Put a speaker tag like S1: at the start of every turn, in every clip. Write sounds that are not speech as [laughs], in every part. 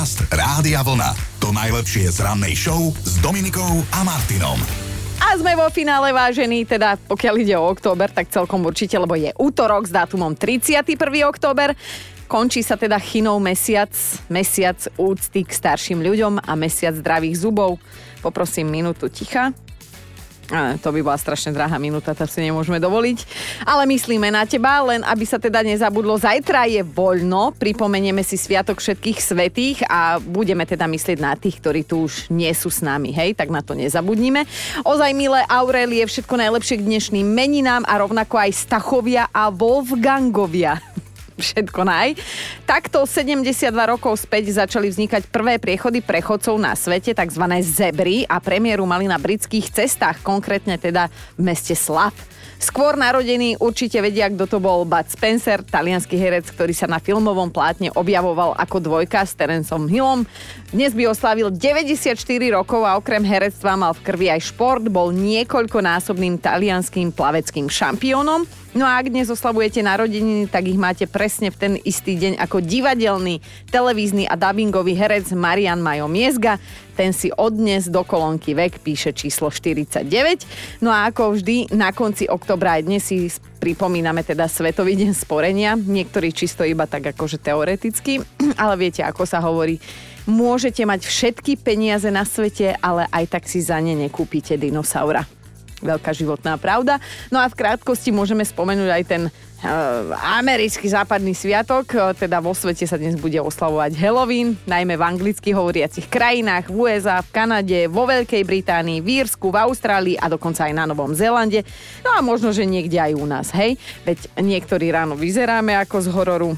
S1: Podcast Rádia Vlna. To najlepšie z rannej show s Dominikou a Martinom.
S2: A sme vo finále vážení, teda pokiaľ ide o október, tak celkom určite, lebo je útorok s dátumom 31. október. Končí sa teda chinou mesiac, mesiac úcty k starším ľuďom a mesiac zdravých zubov. Poprosím minútu ticha. A, to by bola strašne drahá minúta, to si nemôžeme dovoliť. Ale myslíme na teba, len aby sa teda nezabudlo. Zajtra je voľno, pripomenieme si Sviatok všetkých svetých a budeme teda myslieť na tých, ktorí tu už nie sú s nami, hej, tak na to nezabudnime. Ozaj, milé Aurelie, všetko najlepšie k dnešným meninám a rovnako aj Stachovia a Wolfgangovia všetko naj. Takto 72 rokov späť začali vznikať prvé priechody prechodcov na svete, tzv. zebry a premiéru mali na britských cestách, konkrétne teda v meste Slav. Skôr narodení určite vedia, kto to bol Bud Spencer, talianský herec, ktorý sa na filmovom plátne objavoval ako dvojka s Terencom Hillom. Dnes by oslavil 94 rokov a okrem herectva mal v krvi aj šport, bol niekoľkonásobným talianským plaveckým šampiónom. No a ak dnes oslavujete narodeniny, tak ich máte presne v ten istý deň ako divadelný, televízny a dubbingový herec Marian Majo Miezga. Ten si odnes do kolónky vek píše číslo 49. No a ako vždy, na konci oktobra aj dnes si pripomíname teda Svetový deň sporenia. Niektorí čisto iba tak akože teoreticky, [clears throat] ale viete, ako sa hovorí, môžete mať všetky peniaze na svete, ale aj tak si za ne nekúpite dinosaura veľká životná pravda. No a v krátkosti môžeme spomenúť aj ten uh, americký západný sviatok, teda vo svete sa dnes bude oslavovať Halloween, najmä v anglicky hovoriacich krajinách, v USA, v Kanade, vo Veľkej Británii, v Írsku, v Austrálii a dokonca aj na Novom Zélande. No a možno, že niekde aj u nás, hej? Veď niektorí ráno vyzeráme ako z hororu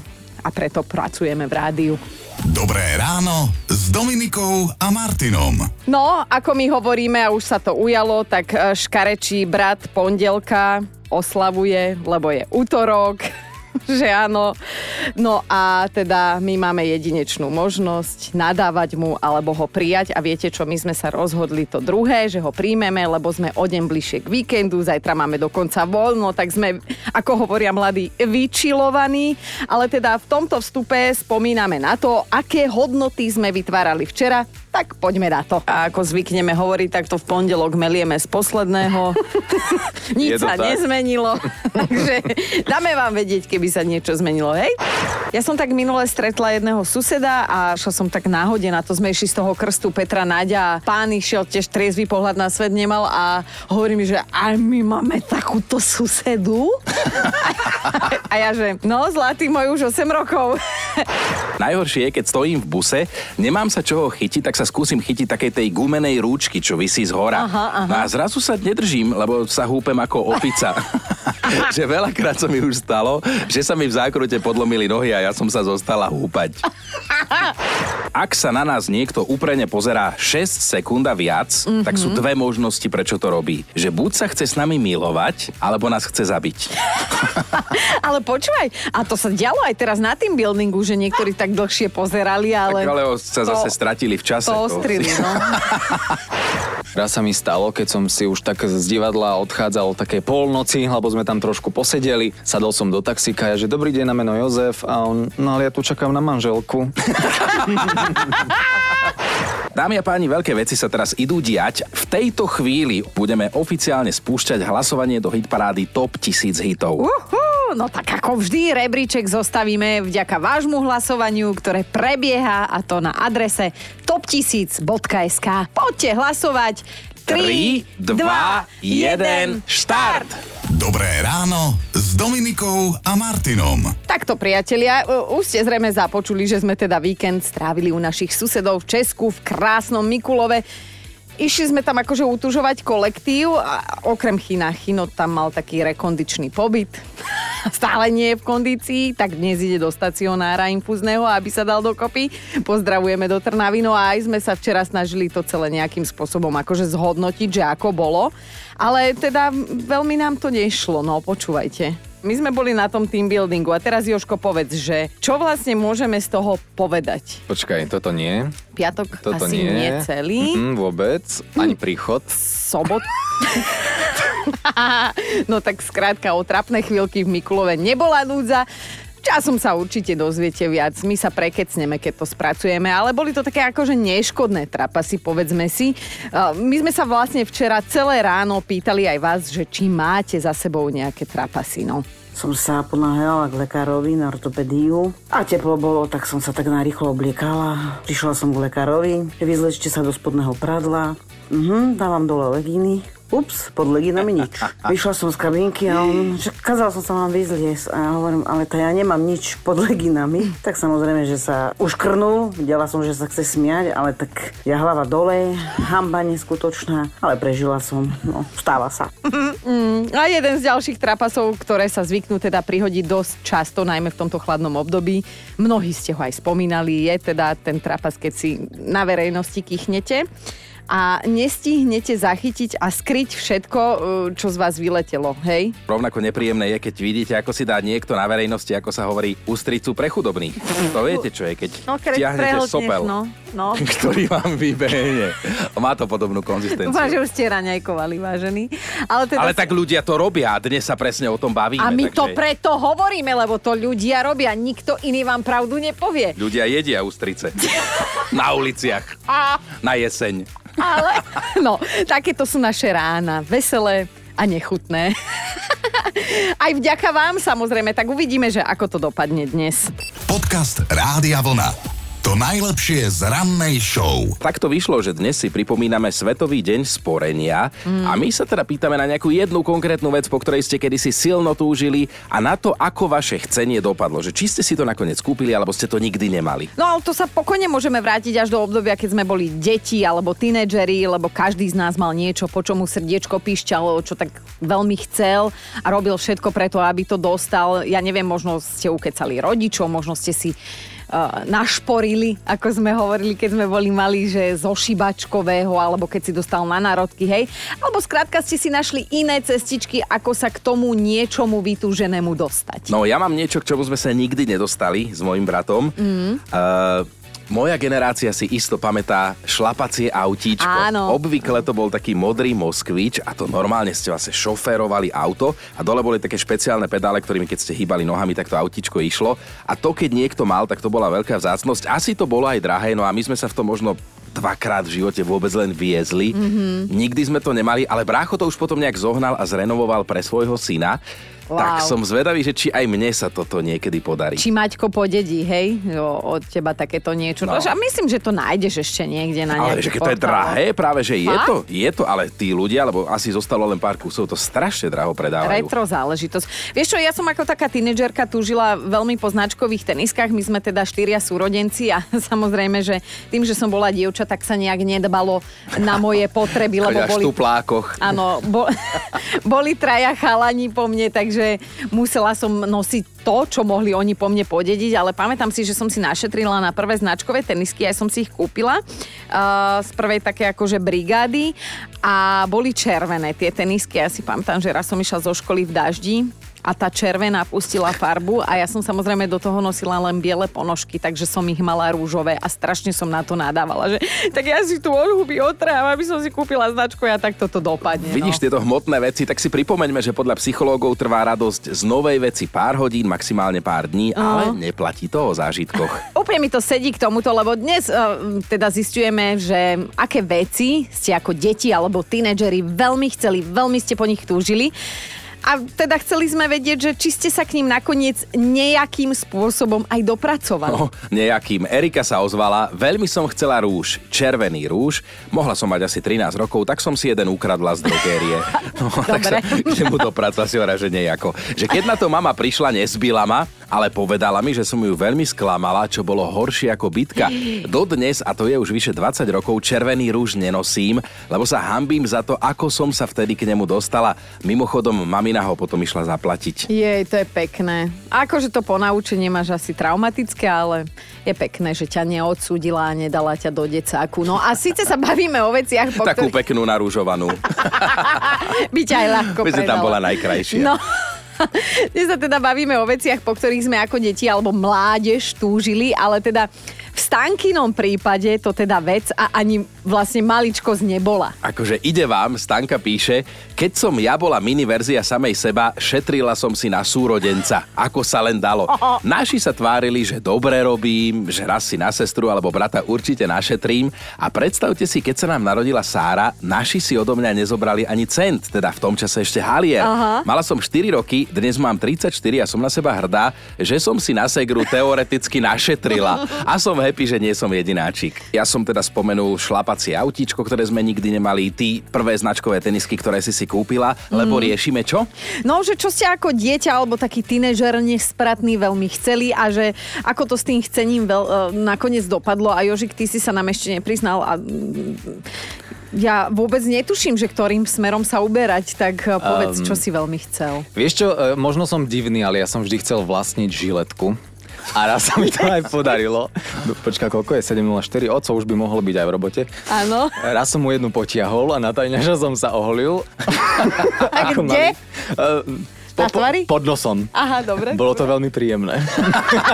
S2: a preto pracujeme v rádiu.
S1: Dobré ráno s Dominikou a Martinom.
S2: No, ako my hovoríme, a už sa to ujalo, tak e, škarečí brat pondelka oslavuje, lebo je útorok. [laughs] že áno. No a teda my máme jedinečnú možnosť nadávať mu alebo ho prijať. A viete čo, my sme sa rozhodli to druhé, že ho príjmeme, lebo sme o deň bližšie k víkendu, zajtra máme dokonca voľno, tak sme, ako hovoria mladí, vyčilovaní, ale teda v tomto vstupe spomíname na to, aké hodnoty sme vytvárali včera, tak poďme na to. A ako zvykneme hovoriť, tak to v pondelok melieme z posledného. [laughs] Nič sa tak? nezmenilo. [laughs] Takže dáme vám vedieť, keby sa niečo zmenilo, hej? Ja som tak minule stretla jedného suseda a šla som tak náhode na to, sme išli z toho krstu Petra Naďa a pán išiel tiež triezvy pohľad na svet nemal a hovorí mi, že aj my máme takúto susedu. [laughs] a ja že, no zlatý môj už 8 rokov.
S3: Najhoršie je, keď stojím v buse, nemám sa čoho chytiť, tak sa skúsim chytiť takej tej gumenej rúčky, čo vysí z hora. Aha, aha. No a zrazu sa nedržím, lebo sa húpem ako opica. [laughs] [laughs] že veľakrát sa mi už stalo, že sa mi v zákrute podlomili nohy a ja som sa zostala húpať. Ak sa na nás niekto úprene pozerá 6 sekúnd a viac, mm-hmm. tak sú dve možnosti, prečo to robí. Že buď sa chce s nami milovať, alebo nás chce zabiť. [laughs]
S2: ale počúvaj, a to sa dialo aj teraz na tým buildingu, že niektorí tak dlhšie pozerali, ale...
S3: Tak ale sa to, zase stratili v čase.
S2: To ostrili, no. [laughs]
S4: Raz sa mi stalo, keď som si už tak z divadla odchádzal také polnoci, lebo sme tam trošku posedeli. Sadol som do taxíka, ja, že dobrý deň na meno Jozef a on, no ale ja tu čakám na manželku. [laughs]
S3: Dámy a páni, veľké veci sa teraz idú diať. V tejto chvíli budeme oficiálne spúšťať hlasovanie do hitparády Top 1000 hitov.
S2: Uh-huh, no tak ako vždy, rebríček zostavíme vďaka vášmu hlasovaniu, ktoré prebieha a to na adrese top1000.sk. Poďte hlasovať. 3, 2, 1, štart!
S1: Dobré ráno s Dominikou a Martinom.
S2: Takto priatelia, už ste zrejme započuli, že sme teda víkend strávili u našich susedov v Česku v krásnom Mikulove. Išli sme tam akože utužovať kolektív a okrem China, Chino tam mal taký rekondičný pobyt. Stále nie je v kondícii, tak dnes ide do stacionára infúzneho, aby sa dal dokopy. Pozdravujeme do Trnavy, no a aj sme sa včera snažili to celé nejakým spôsobom akože zhodnotiť, že ako bolo. Ale teda veľmi nám to nešlo, no počúvajte. My sme boli na tom team buildingu a teraz Joško povedz, že čo vlastne môžeme z toho povedať?
S4: Počkaj, toto nie.
S2: Piatok
S4: toto
S2: asi
S4: nie.
S2: nie celý.
S4: Mm, vôbec, ani príchod.
S2: Sobot. [laughs] [laughs] no tak skrátka o trapné chvíľky v Mikulove nebola núdza. Časom sa určite dozviete viac, my sa prekecneme, keď to spracujeme, ale boli to také akože neškodné trapasy, povedzme si. My sme sa vlastne včera celé ráno pýtali aj vás, že či máte za sebou nejaké trapasy, no
S5: som sa ponáhľala k lekárovi na ortopédiu a teplo bolo, tak som sa tak narýchlo obliekala. Prišla som k lekárovi, vyzlečte sa do spodného pradla, mhm, dávam dole legíny, ups, pod leginami nič. Vyšla som z kabinky a on, že kázal som sa vám vyzliesť. A ja hovorím, ale to ja nemám nič pod leginami. Tak samozrejme, že sa uškrnul, videla som, že sa chce smiať, ale tak ja hlava dole, hamba neskutočná, ale prežila som, no, stáva sa.
S2: Mm, a jeden z ďalších trapasov, ktoré sa zvyknú teda prihodiť dosť často, najmä v tomto chladnom období, mnohí ste ho aj spomínali, je teda ten trapas, keď si na verejnosti kýchnete a nestihnete zachytiť a skryť všetko, e, čo z vás vyletelo, hej?
S3: Rovnako nepríjemné je, keď vidíte, ako si dá niekto na verejnosti, ako sa hovorí, ústricu pre chudobných. To viete, čo je, keď no, stiahnete sopel, no, no. [laughs] ktorý vám vybehne. Má to podobnú konzistenciu.
S2: Dúfam, že už ste raňajkovali, vážený.
S3: Ale, teda Ale tak ľudia to robia a dnes sa presne o tom bavíme.
S2: A my
S3: takže...
S2: to preto hovoríme, lebo to ľudia robia. Nikto iný vám pravdu nepovie.
S3: Ľudia jedia ústrice. [laughs] na uliciach. A... Na jeseň.
S2: Ale, no, takéto sú naše rána. Veselé a nechutné. Aj vďaka vám samozrejme, tak uvidíme, že ako to dopadne dnes.
S1: Podcast Rádia Vlna. To najlepšie z rannej show.
S3: Tak to vyšlo, že dnes si pripomíname Svetový deň sporenia mm. a my sa teda pýtame na nejakú jednu konkrétnu vec, po ktorej ste kedysi silno túžili a na to, ako vaše chcenie dopadlo. Že či ste si to nakoniec kúpili, alebo ste to nikdy nemali.
S2: No ale to sa pokojne môžeme vrátiť až do obdobia, keď sme boli deti alebo tínedžeri, lebo každý z nás mal niečo, po čomu srdiečko píšťalo, čo tak veľmi chcel a robil všetko preto, aby to dostal. Ja neviem, možno ste ukecali rodičov, možno ste si našporili, ako sme hovorili, keď sme boli mali, že zo šibačkového, alebo keď si dostal na národky, hej. Alebo skrátka ste si našli iné cestičky, ako sa k tomu niečomu vytúženému dostať.
S3: No ja mám niečo, k čomu sme sa nikdy nedostali s mojim bratom. Mm. Uh, moja generácia si isto pamätá šlapacie autíčko.
S2: Áno.
S3: Obvykle to bol taký modrý Moskvič a to normálne ste vlastne šoférovali auto a dole boli také špeciálne pedále, ktorými keď ste hýbali nohami, tak to autíčko išlo. A to, keď niekto mal, tak to bola veľká vzácnosť. Asi to bolo aj drahé, no a my sme sa v tom možno dvakrát v živote vôbec len viezli. Mm-hmm. Nikdy sme to nemali, ale brácho to už potom nejak zohnal a zrenovoval pre svojho syna. Wow. Tak som zvedavý, že či aj mne sa toto niekedy podarí.
S2: Či Maťko podedí, hej, o, od teba takéto niečo. No. A myslím, že to nájdeš ešte niekde na
S3: Ale že to je drahé, práve že je to, je to, ale tí ľudia, lebo asi zostalo len pár kusov, to strašne draho predávajú.
S2: Retro záležitosť. Vieš čo, ja som ako taká tínedžerka túžila veľmi po značkových teniskách, my sme teda štyria súrodenci a [laughs] samozrejme, že tým, že som bola dievča, tak sa nejak nedbalo na moje potreby, lebo boli... Áno, bo, [laughs] boli traja chalani po mne, takže takže musela som nosiť to, čo mohli oni po mne podediť, ale pamätám si, že som si našetrila na prvé značkové tenisky, aj som si ich kúpila uh, z prvej také akože brigády a boli červené tie tenisky. Ja si pamätám, že raz som išla zo školy v daždi a tá červená pustila farbu a ja som samozrejme do toho nosila len biele ponožky, takže som ich mala rúžové a strašne som na to nadávala, že tak ja si tu odhuby otrám, aby som si kúpila značku a tak toto dopadne.
S3: Vidíš
S2: no.
S3: tieto hmotné veci, tak si pripomeňme, že podľa psychológov trvá radosť z novej veci pár hodín, maximálne pár dní, uh-huh. ale neplatí to o zážitkoch. [laughs]
S2: Úplne mi to sedí k tomuto, lebo dnes uh, teda zistujeme, že aké veci ste ako deti alebo tínedžeri veľmi chceli, veľmi ste po nich túžili. A teda chceli sme vedieť, že či ste sa k ním nakoniec nejakým spôsobom aj dopracovali. No,
S3: nejakým. Erika sa ozvala, veľmi som chcela rúž, červený rúž. Mohla som mať asi 13 rokov, tak som si jeden ukradla z drogérie. [laughs] No, tak sa [laughs] k nemu dopracovala si hovorila, že nejako. Že keď na to mama prišla, nezbila ma, ale povedala mi, že som ju veľmi sklamala, čo bolo horšie ako bitka. Dodnes, a to je už vyše 20 rokov, červený rúž nenosím, lebo sa hambím za to, ako som sa vtedy k nemu dostala. Mimochodom, mami mamina ho potom išla zaplatiť.
S2: Jej, to je pekné. Akože to ponaučenie máš asi traumatické, ale je pekné, že ťa neodsúdila a nedala ťa do decáku. No a síce sa bavíme o veciach,
S3: po Takú ktorý... peknú narúžovanú. [laughs]
S2: Byť aj ľahko
S3: Myslím, tam bola najkrajšia.
S2: No. [laughs] Dnes sa teda bavíme o veciach, po ktorých sme ako deti alebo mládež túžili, ale teda V Stankinom prípade to teda vec a ani vlastne maličkosť nebola.
S3: Akože ide vám, Stanka píše, keď som ja bola mini verzia samej seba, šetrila som si na súrodenca, ako sa len dalo. [laughs] Naši sa tvárili, že dobre robím, že raz si na sestru alebo brata určite našetrím a predstavte si, keď sa nám narodila Sára, naši si odo mňa nezobrali ani cent, teda v tom čase ešte halier.
S2: Aha.
S3: Mala som 4 roky, dnes mám 34 a som na seba hrdá, že som si na segru teoreticky našetrila a som happy, že nie som jedináčik. Ja som teda spomenul šlapacie autíčko, ktoré sme nikdy nemali, ty prvé značkové tenisky, ktoré si si kúpila, lebo riešime čo?
S2: No, že čo ste ako dieťa alebo taký tínežer nespratný veľmi chceli a že ako to s tým chcením veľ, e, nakoniec dopadlo a Jožik, ty si sa nám ešte nepriznal a mm, ja vôbec netuším, že ktorým smerom sa uberať, tak e, povedz,
S4: Um,
S2: čo si veľmi chcel.
S4: Vieš čo, e, možno som divný, ale ja som vždy chcel vlastniť žiletku. A raz sa mi to aj podarilo. [laughs] Počka, koľko je? 7.04? Oco už by mohol byť aj v robote.
S2: Áno.
S4: Raz som mu jednu potiahol a na tajňaža som sa oholil. [laughs]
S2: A
S4: Ako
S2: kde?
S4: E,
S2: Na tvári?
S4: pod nosom.
S2: Aha, dobre.
S4: Bolo to veľmi príjemné.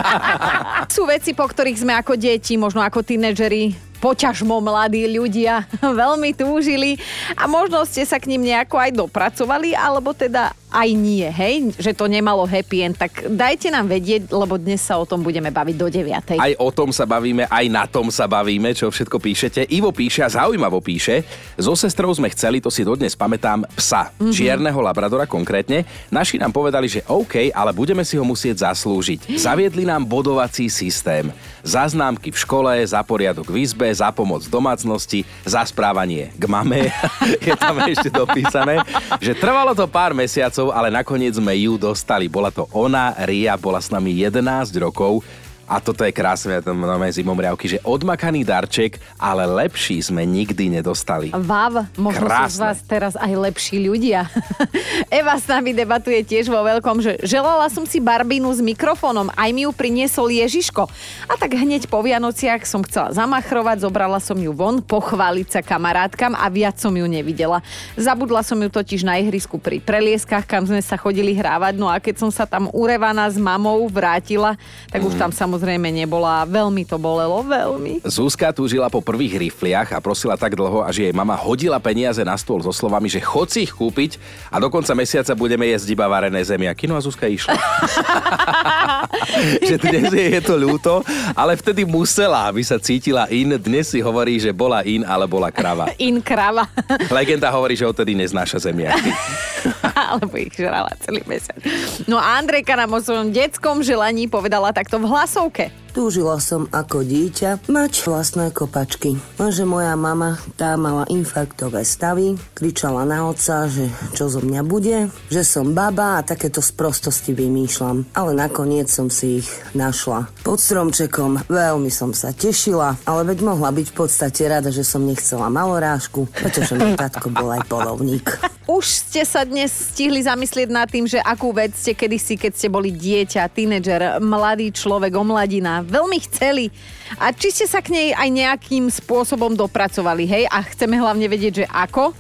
S4: [laughs]
S2: Sú veci, po ktorých sme ako deti, možno ako tínedžeri, poťažmo mladí ľudia veľmi túžili a možno ste sa k ním nejako aj dopracovali, alebo teda aj nie, hej? Že to nemalo happy end, tak dajte nám vedieť, lebo dnes sa o tom budeme baviť do 9.
S3: Aj o tom sa bavíme, aj na tom sa bavíme, čo všetko píšete. Ivo píše a zaujímavo píše, so sestrou sme chceli, to si dodnes pamätám, psa. Mm-hmm. Čierneho labradora konkrétne. Naši nám povedali, že OK, ale budeme si ho musieť zaslúžiť. [gasps] Zaviedli nám bodovací systém. Za známky v škole, za poriadok v izbe, za pomoc v domácnosti, za správanie k mame. [laughs] Je tam ešte dopísané. Že trvalo to pár mesiacov, ale nakoniec sme ju dostali. Bola to ona, Ria, bola s nami 11 rokov. A toto je krásne, ja tam máme zimomriavky, že odmakaný darček, ale lepší sme nikdy nedostali.
S2: Váv, možno sú z
S3: Krásne.
S2: vás teraz aj lepší ľudia. [laughs] Eva s nami debatuje tiež vo veľkom, že želala som si barbínu s mikrofónom, aj mi ju priniesol Ježiško. A tak hneď po Vianociach som chcela zamachrovať, zobrala som ju von, pochváliť sa kamarátkam a viac som ju nevidela. Zabudla som ju totiž na ihrisku pri prelieskach, kam sme sa chodili hrávať, no a keď som sa tam urevaná s mamou vrátila, tak už tam samozrejme nebola. Veľmi to bolelo, veľmi.
S3: Zuzka túžila po prvých rifliach a prosila tak dlho, až jej mama hodila peniaze na stôl so slovami, že chod si ich kúpiť a do konca mesiaca budeme jesť iba varené zemiaky. No a Zuzka išla. [laughs] že dnes jej je to ľúto, ale vtedy musela, aby sa cítila in. Dnes si hovorí, že bola in, ale bola krava.
S2: In krava.
S3: Legenda hovorí, že odtedy neznáša zemiaky. [laughs]
S2: alebo ich žrala celý mesiac. No a Andrejka nám o svojom detskom želaní povedala takto v hlasovke.
S6: Túžila som ako dieťa mať vlastné kopačky. Lenže moja mama, tá mala infarktové stavy, kričala na otca, že čo zo mňa bude, že som baba a takéto sprostosti vymýšľam. Ale nakoniec som si ich našla. Pod stromčekom veľmi som sa tešila, ale veď mohla byť v podstate rada, že som nechcela malorážku, pretože môj tatko bol aj polovník.
S2: Už ste sa dnes stihli zamyslieť nad tým, že akú vec ste kedysi, keď ste boli dieťa, tínedžer, mladý človek, omladina, veľmi chceli. A či ste sa k nej aj nejakým spôsobom dopracovali, hej? A chceme hlavne vedieť, že ako.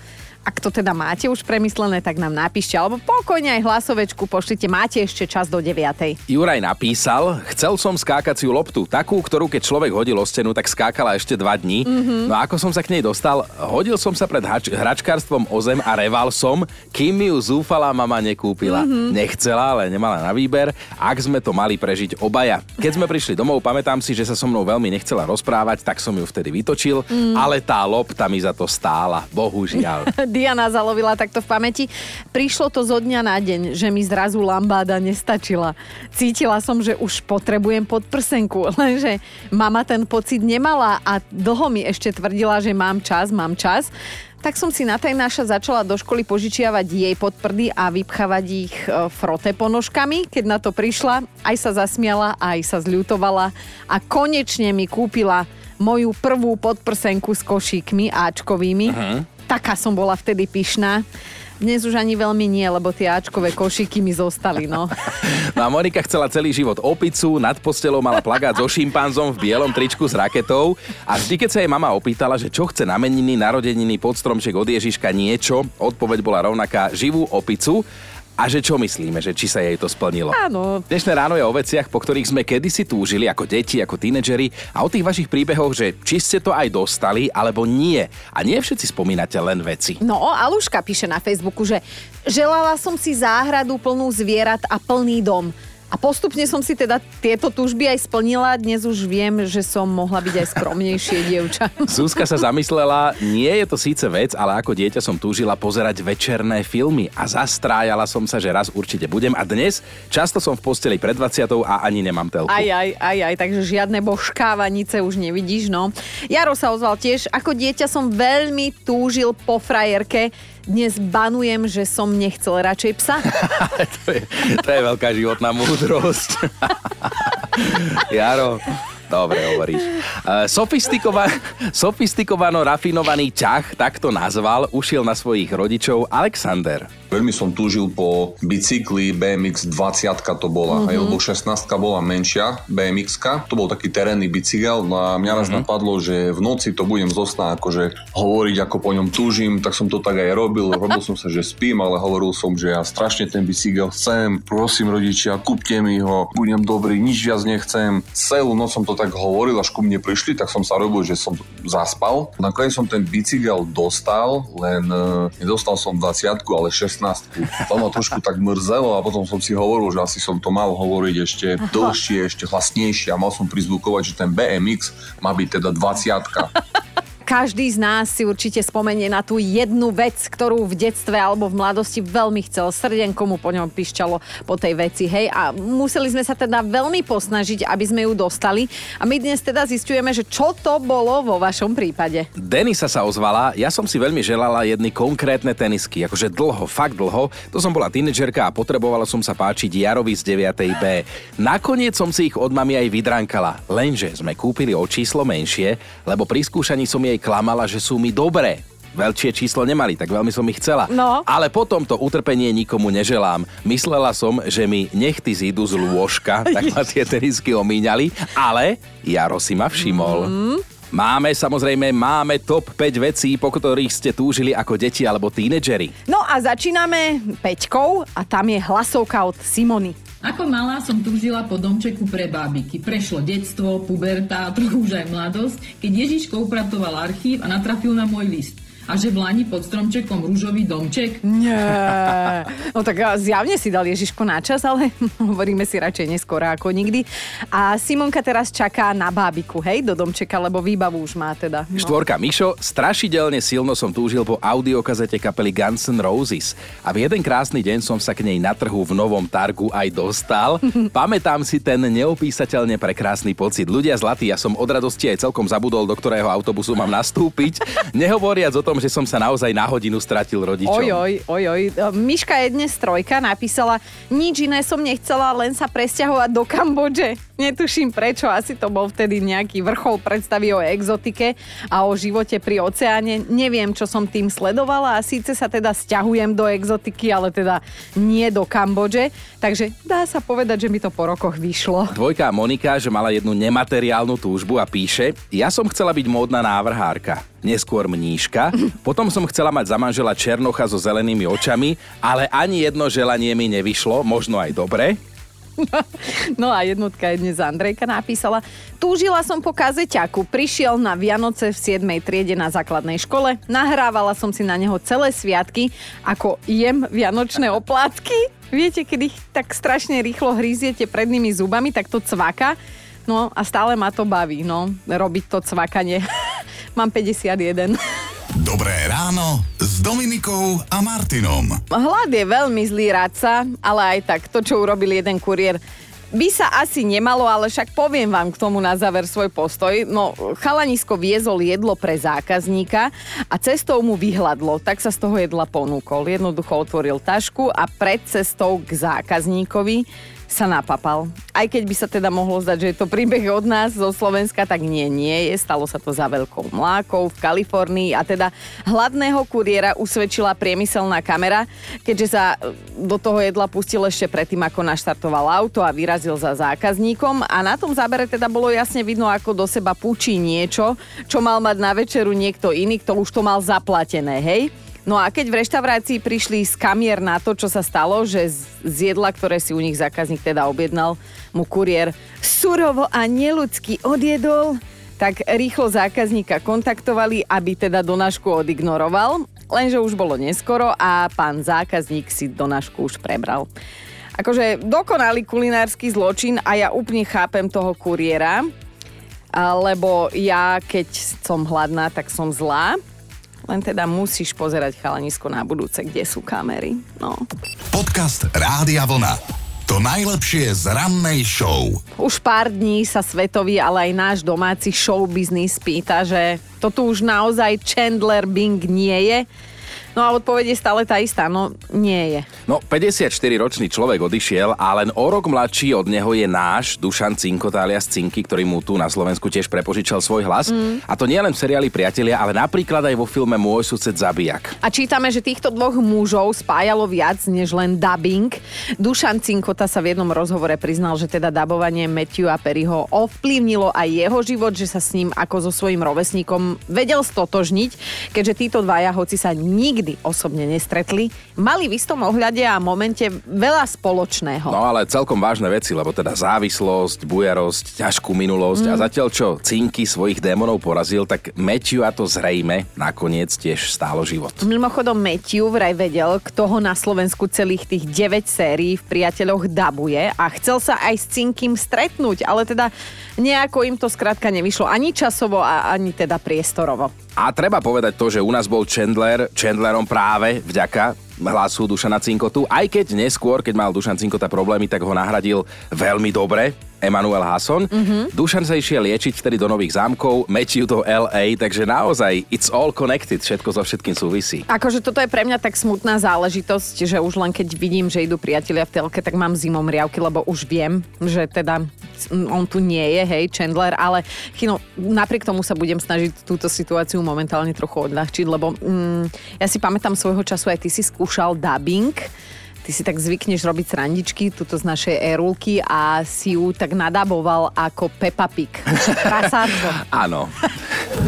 S2: Ak to teda máte už premyslené, tak nám napíšte, alebo pokojne aj hlasovečku pošlite. Máte ešte čas do 9.
S3: Juraj napísal, chcel som skákaciu loptu, takú, ktorú keď človek hodil o stenu, tak skákala ešte dva dní. Mm-hmm. No a ako som sa k nej dostal, hodil som sa pred hač- hračkárstvom o zem a reval som, kým mi ju zúfalá mama nekúpila. Mm-hmm. Nechcela, ale nemala na výber, ak sme to mali prežiť obaja. Keď sme prišli domov, pamätám si, že sa so mnou veľmi nechcela rozprávať, tak som ju vtedy vytočil, mm. ale tá lopta mi za to stála, bohužiaľ. [laughs]
S2: Diana zalovila takto v pamäti. Prišlo to zo dňa na deň, že mi zrazu lambáda nestačila. Cítila som, že už potrebujem podprsenku, [laughs] lenže mama ten pocit nemala a dlho mi ešte tvrdila, že mám čas, mám čas. Tak som si na tajnáša začala do školy požičiavať jej podprdy a vypchávať ich e, frote ponožkami. Keď na to prišla, aj sa zasmiala, aj sa zľutovala a konečne mi kúpila moju prvú podprsenku s košíkmi áčkovými. Uh-huh. Taká som bola vtedy pyšná. Dnes už ani veľmi nie, lebo tie áčkové košíky mi zostali, no. [laughs]
S3: No a Monika chcela celý život opicu, nad postelou mala plagát so šimpanzom v bielom tričku s raketou a vždy, keď sa jej mama opýtala, že čo chce na meniny, narodeniny, podstromček od Ježiška niečo, odpoveď bola rovnaká živú opicu a že čo myslíme, že či sa jej to splnilo.
S2: Áno.
S3: Dnešné ráno je o veciach, po ktorých sme kedysi túžili ako deti, ako tínedžeri a o tých vašich príbehoch, že či ste to aj dostali, alebo nie. A nie všetci spomínate len veci.
S2: No, Aluška píše na Facebooku, že želala som si záhradu plnú zvierat a plný dom. A postupne som si teda tieto túžby aj splnila. Dnes už viem, že som mohla byť aj skromnejšie [laughs] dievča.
S3: Zuzka sa zamyslela, nie je to síce vec, ale ako dieťa som túžila pozerať večerné filmy a zastrájala som sa, že raz určite budem a dnes často som v posteli pred 20 a ani nemám telku.
S2: Aj, aj, aj, aj, takže žiadne božkávanice už nevidíš, no. Jaro sa ozval tiež, ako dieťa som veľmi túžil po frajerke, dnes banujem, že som nechcel radšej psa. [laughs]
S3: to, je, to je veľká životná múdrosť. [laughs] Jaro, Dobre hovoríš. Uh, sofistikova- sofistikovano rafinovaný ťah, tak to nazval, ušiel na svojich rodičov Alexander.
S7: Veľmi som túžil po bicykli BMX 20 to bola, mm-hmm. aj, lebo 16 bola menšia BMX. To bol taký terénny bicykel no a mňa raz mm-hmm. napadlo, že v noci to budem zosná akože hovoriť, ako po ňom túžim, tak som to tak aj robil. Robil som sa, že spím, ale hovoril som, že ja strašne ten bicykel chcem, prosím rodičia, kúpte mi ho, budem dobrý, nič viac nechcem. Celú noc som to tak hovoril, až ku mne prišli, tak som sa robil, že som zaspal. Nakoniec som ten bicykel dostal, len uh, nedostal som 20 ale 16 16 To ma trošku tak mrzelo a potom som si hovoril, že asi som to mal hovoriť ešte Aha. dlhšie, ešte hlasnejšie a mal som prizvukovať, že ten BMX má byť teda 20 [laughs]
S2: každý z nás si určite spomenie na tú jednu vec, ktorú v detstve alebo v mladosti veľmi chcel. Srdenko mu po ňom pišťalo po tej veci, hej. A museli sme sa teda veľmi posnažiť, aby sme ju dostali. A my dnes teda zistujeme, že čo to bolo vo vašom prípade.
S3: Denisa sa ozvala, ja som si veľmi želala jedny konkrétne tenisky, akože dlho, fakt dlho. To som bola tínedžerka a potrebovala som sa páčiť Jarovi z 9. B. Nakoniec som si ich od mami aj vydrankala, lenže sme kúpili o číslo menšie, lebo pri skúšaní som jej klamala, že sú mi dobré. Veľčie číslo nemali, tak veľmi som ich chcela.
S2: No.
S3: Ale potom to utrpenie nikomu neželám. Myslela som, že mi nechty zídu z lôžka, [laughs] tak ma tie tenisky omíňali, ale Jaro si ma všimol. Mm. Máme, samozrejme, máme top 5 vecí, po ktorých ste túžili ako deti alebo tínedžeri.
S2: No a začíname Peťkou a tam je hlasovka od Simony.
S8: Ako malá som túžila po domčeku pre bábiky. Prešlo detstvo, puberta, trochu už aj mladosť, keď Ježiško upratoval archív a natrafil na môj list a že v Lani pod stromčekom rúžový domček?
S2: Nie. No tak zjavne si dal Ježiško na čas, ale [laughs] hovoríme si radšej neskôr ako nikdy. A Simonka teraz čaká na bábiku, hej, do domčeka, lebo výbavu už má teda.
S3: No. Štvorka Mišo, strašidelne silno som túžil po audiokazete kapely Guns N' Roses. A v jeden krásny deň som sa k nej na trhu v novom Targu aj dostal. [laughs] Pamätám si ten neopísateľne prekrásny pocit. Ľudia zlatí, ja som od radosti aj celkom zabudol, do ktorého autobusu mám nastúpiť. [laughs] Nehovoriac o tom, že som sa naozaj na hodinu stratil rodičom.
S2: Ojoj, ojoj. Miška je dnes trojka, napísala, nič iné som nechcela, len sa presťahovať do Kambodže. Netuším prečo, asi to bol vtedy nejaký vrchol predstavy o exotike a o živote pri oceáne. Neviem, čo som tým sledovala a síce sa teda stiahujem do exotiky, ale teda nie do Kambodže. Takže dá sa povedať, že mi to po rokoch vyšlo.
S3: Dvojka Monika, že mala jednu nemateriálnu túžbu a píše, ja som chcela byť módna návrhárka neskôr mníška. Potom som chcela mať za manžela Černocha so zelenými očami, ale ani jedno želanie mi nevyšlo, možno aj dobre.
S2: No a jednotka je dnes Andrejka napísala. Túžila som po kazeťaku. Prišiel na Vianoce v 7. triede na základnej škole. Nahrávala som si na neho celé sviatky, ako jem vianočné oplátky. Viete, kedy tak strašne rýchlo hríziete prednými zubami, tak to cvaka. No a stále ma to baví, no, robiť to cvakanie. [laughs] Mám 51.
S1: Dobré ráno s Dominikou a Martinom.
S2: Hlad je veľmi zlý radca, ale aj tak to, čo urobil jeden kuriér, by sa asi nemalo, ale však poviem vám k tomu na záver svoj postoj. No, chalanisko viezol jedlo pre zákazníka a cestou mu vyhľadlo, tak sa z toho jedla ponúkol. Jednoducho otvoril tašku a pred cestou k zákazníkovi sa napapal. Aj keď by sa teda mohlo zdať, že je to príbeh od nás zo Slovenska, tak nie, nie je. Stalo sa to za veľkou mlákou v Kalifornii a teda hladného kuriéra usvedčila priemyselná kamera, keďže sa do toho jedla pustil ešte predtým, ako naštartoval auto a vyrazil za zákazníkom a na tom zábere teda bolo jasne vidno, ako do seba púči niečo, čo mal mať na večeru niekto iný, kto už to mal zaplatené, hej? No a keď v reštaurácii prišli z kamier na to, čo sa stalo, že z- jedla, ktoré si u nich zákazník teda objednal, mu kuriér surovo a neludsky odjedol, tak rýchlo zákazníka kontaktovali, aby teda donášku odignoroval, lenže už bolo neskoro a pán zákazník si donášku už prebral. Akože dokonalý kulinársky zločin a ja úplne chápem toho kuriéra, lebo ja keď som hladná, tak som zlá. Len teda musíš pozerať chalanisko na budúce, kde sú kamery. No.
S1: Podcast Rádia Vlna. To najlepšie z rannej show.
S2: Už pár dní sa svetový, ale aj náš domáci show business pýta, že to tu už naozaj Chandler Bing nie je. No a odpoveď je stále tá istá, no nie je.
S3: No, 54-ročný človek odišiel a len o rok mladší od neho je náš Dušan Cinkota alias Cinky, ktorý mu tu na Slovensku tiež prepožičal svoj hlas. Mm. A to nie len v seriáli Priatelia, ale napríklad aj vo filme Môj sused zabijak.
S2: A čítame, že týchto dvoch mužov spájalo viac než len dubbing. Dušan Cinkota sa v jednom rozhovore priznal, že teda dabovanie Matthew a Perryho ovplyvnilo aj jeho život, že sa s ním ako so svojím rovesníkom vedel stotožniť, keďže títo dvaja, hoci sa nikdy osobne nestretli, mali v istom ohľade a momente veľa spoločného.
S3: No ale celkom vážne veci, lebo teda závislosť, bujarosť, ťažkú minulosť mm. a zatiaľ čo Cinky svojich démonov porazil, tak Matthew a to zrejme nakoniec tiež stálo život.
S2: Mimochodom Matthew vraj vedel, kto ho na Slovensku celých tých 9 sérií v Priateľoch dabuje a chcel sa aj s Cinkým stretnúť, ale teda nejako im to skrátka nevyšlo ani časovo a ani teda priestorovo.
S3: A treba povedať to, že u nás bol Chandler, Chandlerom práve vďaka hlasu Dušana Cinkotu, aj keď neskôr, keď mal Dušan Cinkota problémy, tak ho nahradil veľmi dobre Emanuel Hasson. Mm-hmm. Dušan sa išiel liečiť vtedy do Nových zámkov, Matthew do LA, takže naozaj it's all connected, všetko so všetkým súvisí.
S2: Akože toto je pre mňa tak smutná záležitosť, že už len keď vidím, že idú priatelia v telke, tak mám zimom riavky, lebo už viem, že teda on tu nie je, hej, Chandler, ale chino, napriek tomu sa budem snažiť túto situáciu momentálne trochu odľahčiť, lebo mm, ja si pamätám svojho času, aj ty si skúšal dubbing, ty si tak zvykneš robiť srandičky tuto z našej erulky a si ju tak nadaboval ako Peppa Pig. [laughs] Prasátko.
S3: Áno.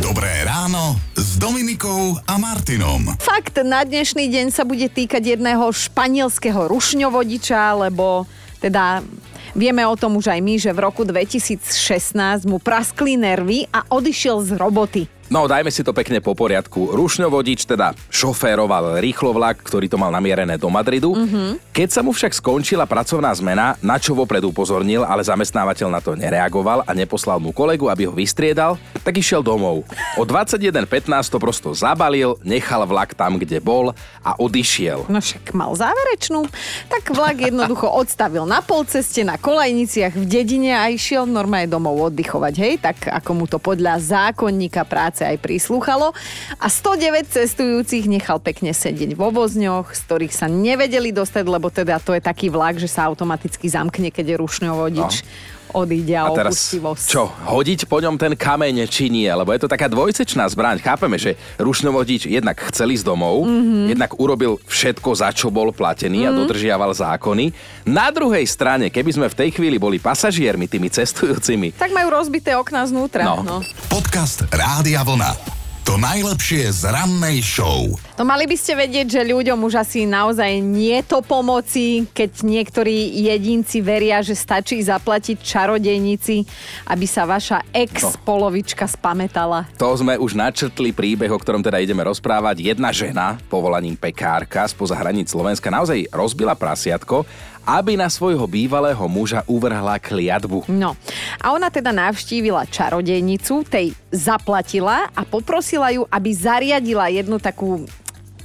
S1: Dobré ráno s Dominikou a Martinom.
S2: Fakt, na dnešný deň sa bude týkať jedného španielského rušňovodiča, lebo teda Vieme o tom už aj my, že v roku 2016 mu praskli nervy a odišiel z roboty.
S3: No, dajme si to pekne po poriadku. Rušňovodič teda šoféroval rýchlovlak, ktorý to mal namierené do Madridu. Mm-hmm. Keď sa mu však skončila pracovná zmena, na čo vopred upozornil, ale zamestnávateľ na to nereagoval a neposlal mu kolegu, aby ho vystriedal, tak išiel domov. O 21.15 to prosto zabalil, nechal vlak tam, kde bol a odišiel.
S2: No však mal záverečnú. Tak vlak jednoducho odstavil na polceste, na kolejniciach v dedine a išiel normálne domov oddychovať, hej? Tak ako mu to podľa zákonníka práce aj prislúchalo. A 109 cestujúcich nechal pekne sedieť vo vozňoch, z ktorých sa nevedeli dostať, lebo teda to je taký vlak, že sa automaticky zamkne, keď je rušňovodič. No odíde a,
S3: A teraz
S2: opustí
S3: čo, hodiť po ňom ten kameň či nie, lebo je to taká dvojsečná zbraň. Chápeme, že rušňovodič jednak chcel ísť domov,
S2: Mhm.
S3: mm-hmm. jednak urobil všetko, za čo bol platený mm-hmm. a dodržiaval zákony. Na druhej strane, keby sme v tej chvíli boli pasažiermi, tými cestujúcimi,
S2: Tak majú rozbité okná znútra.
S3: No.
S2: No.
S1: Podcast Rádia Vlna. To najlepšie z rannej show.
S2: No mali by ste vedieť, že ľuďom už asi naozaj nie to pomoci, keď niektorí jedinci veria, že stačí zaplatiť čarodejnici, aby sa vaša ex-polovička spametala.
S3: to sme už načrtli príbeh, o ktorom teda ideme rozprávať. Jedna žena, povolaním pekárka spoza hraníc Slovenska, naozaj rozbila prasiatko, aby na svojho bývalého muža uvrhla kliatbu.
S2: No. A ona teda navštívila čarodejnicu, tej zaplatila a poprosila ju, aby zariadila jednu takú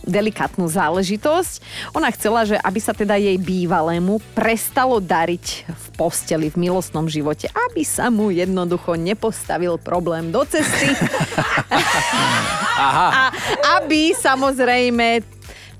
S2: delikátnu záležitosť. Ona chcela, že aby sa teda jej bývalému prestalo dariť v posteli, v milostnom živote, aby sa mu jednoducho nepostavil problém do cesty. [laughs] [laughs]
S3: Aha.
S2: A aby samozrejme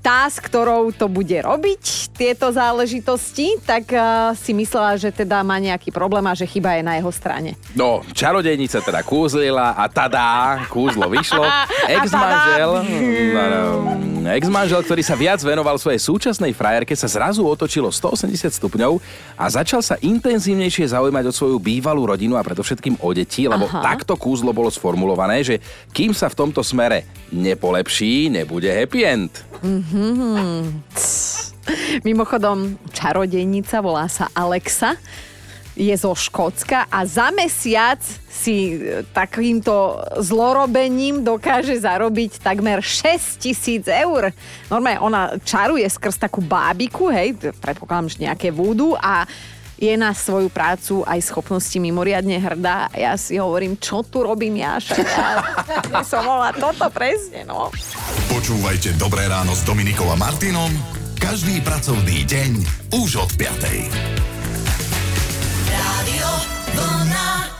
S2: tá, s ktorou to bude robiť, tieto záležitosti, tak uh, si myslela, že teda má nejaký problém a že chyba je na jeho strane.
S3: No, čarodejnica teda kúzlila a tadá, kúzlo vyšlo. [laughs] Ex-manžel, no, Ex-manžel, ktorý sa viac venoval svojej súčasnej frajerke, sa zrazu otočilo 180 stupňov a začal sa intenzívnejšie zaujímať o svoju bývalú rodinu a predovšetkým o deti, lebo
S2: Aha.
S3: takto kúzlo bolo sformulované, že kým sa v tomto smere nepolepší, nebude happy end.
S2: Mimochodom, čarodejnica volá sa Alexa, je zo Škótska a za mesiac si e, takýmto zlorobením dokáže zarobiť takmer 6 tisíc eur. Normálne ona čaruje skrz takú bábiku, hej, predpokladám, že nejaké vúdu a je na svoju prácu aj schopnosti mimoriadne hrdá. Ja si hovorím, čo tu robím ja, [laughs] však ja som mohla toto presne, no.
S1: Počúvajte Dobré ráno s Dominikom a Martinom každý pracovný deň už od 5. Rádio Vlna.